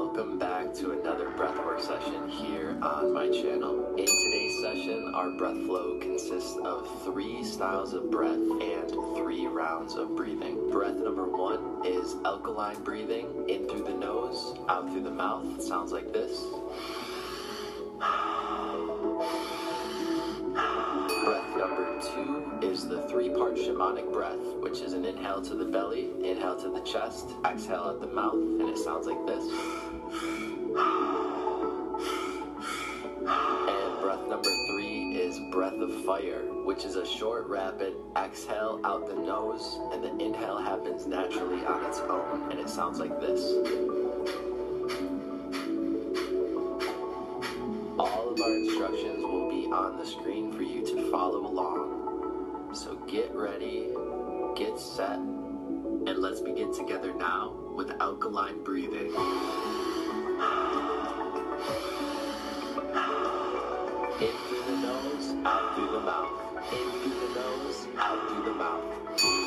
Welcome back to another breathwork session here on my channel. In today's session, our breath flow consists of three styles of breath and three rounds of breathing. Breath number one is alkaline breathing, in through the nose, out through the mouth. It sounds like this. Three-part shamanic breath, which is an inhale to the belly, inhale to the chest, exhale at the mouth, and it sounds like this. And breath number three is breath of fire, which is a short, rapid exhale out the nose, and the inhale happens naturally on its own, and it sounds like this. All of our instructions will be on the screen for you to follow along. Now with alkaline breathing. In through the nose, out through the mouth. In through the nose, out through the mouth.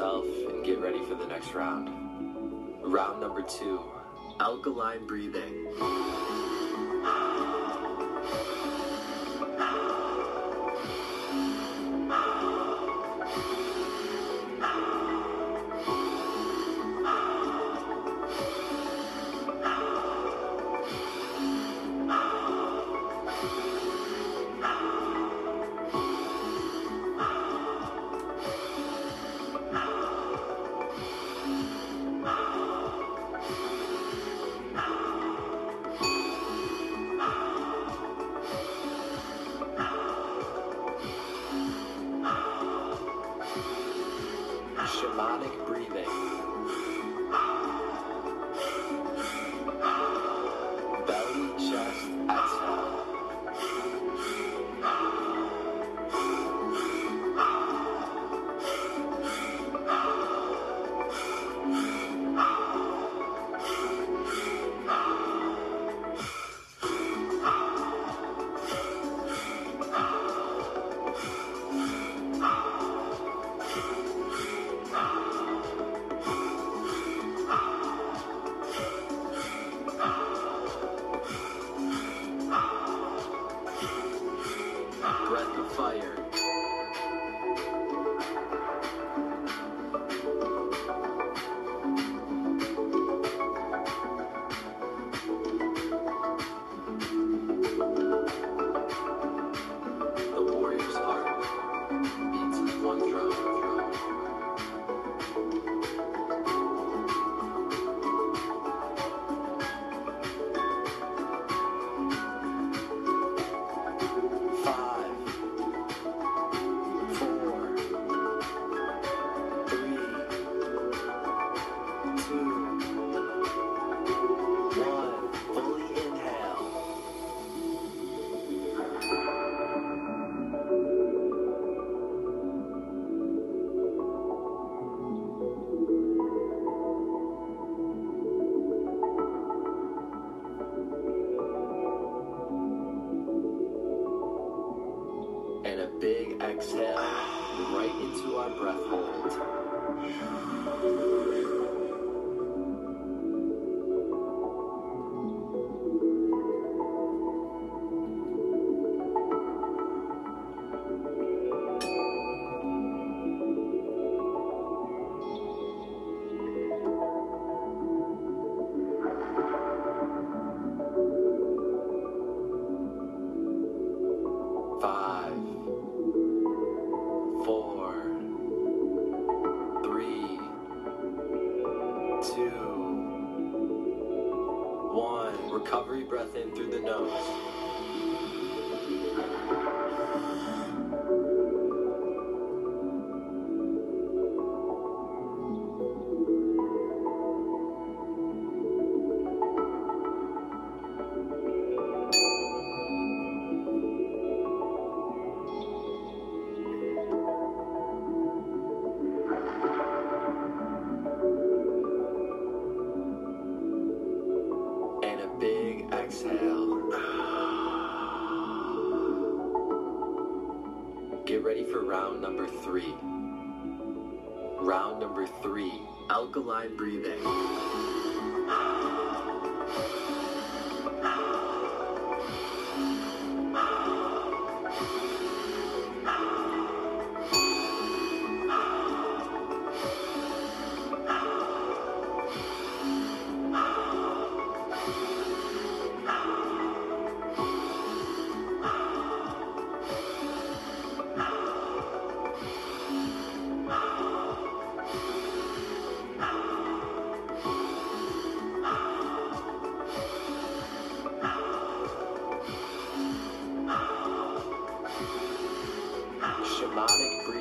Yourself and get ready for the next round. Round number two alkaline breathing. one. Recovery breath in through the nose. three. Round number three, alkaline breathing. shamanic breathing.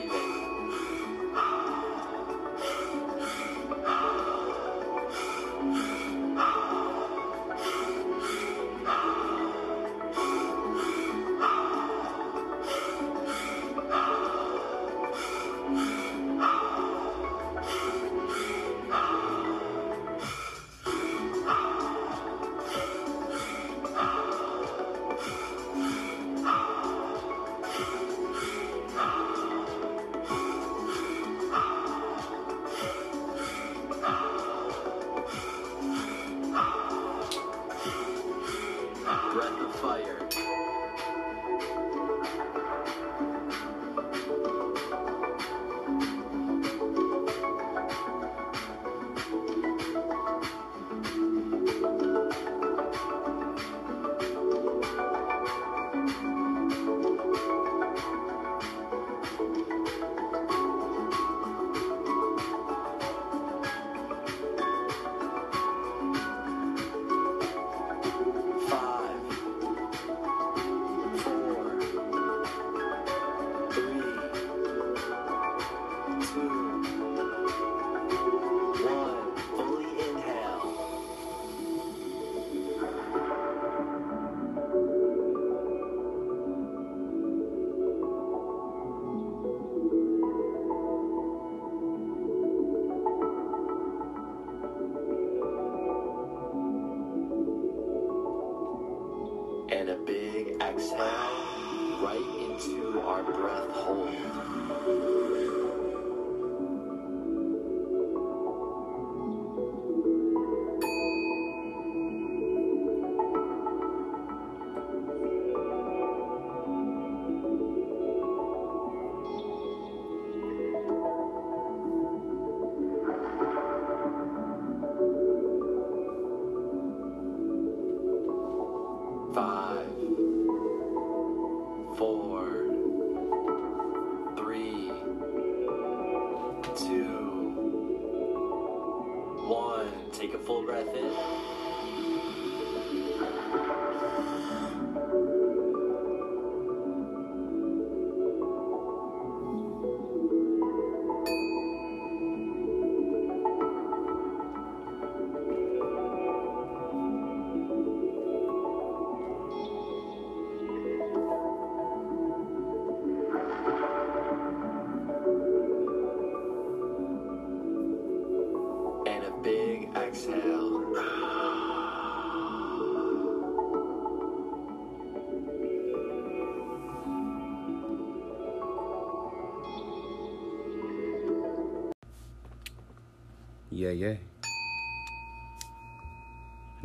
benefit.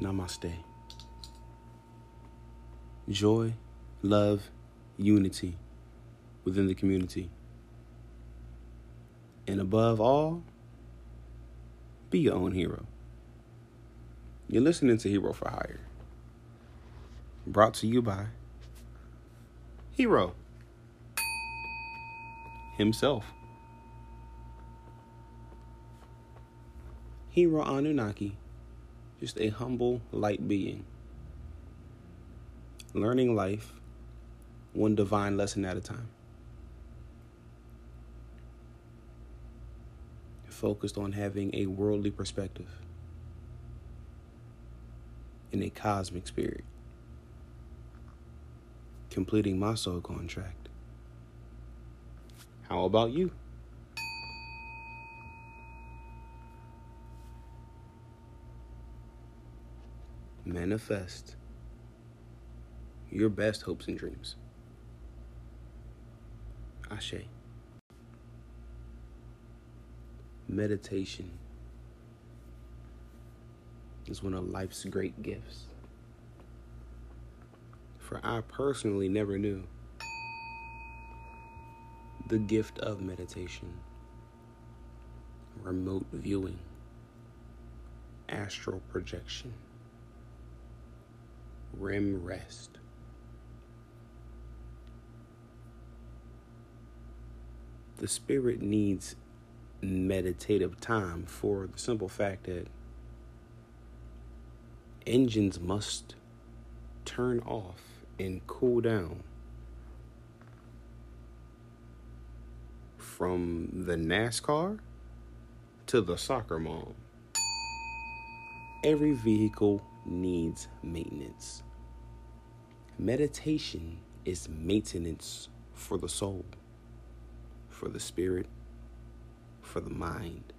Namaste. Joy, love, unity within the community. And above all, be your own hero. You're listening to Hero for Hire. Brought to you by Hero himself. Hero Anunnaki, just a humble light being. Learning life, one divine lesson at a time. Focused on having a worldly perspective in a cosmic spirit. Completing my soul contract. How about you? Manifest your best hopes and dreams. Ashe. Meditation is one of life's great gifts. For I personally never knew the gift of meditation, remote viewing, astral projection, REM rest. The spirit needs meditative time for the simple fact that engines must turn off and cool down from the NASCAR to the soccer mom. Every vehicle needs maintenance. Meditation is maintenance for the soul, for the spirit, for the mind.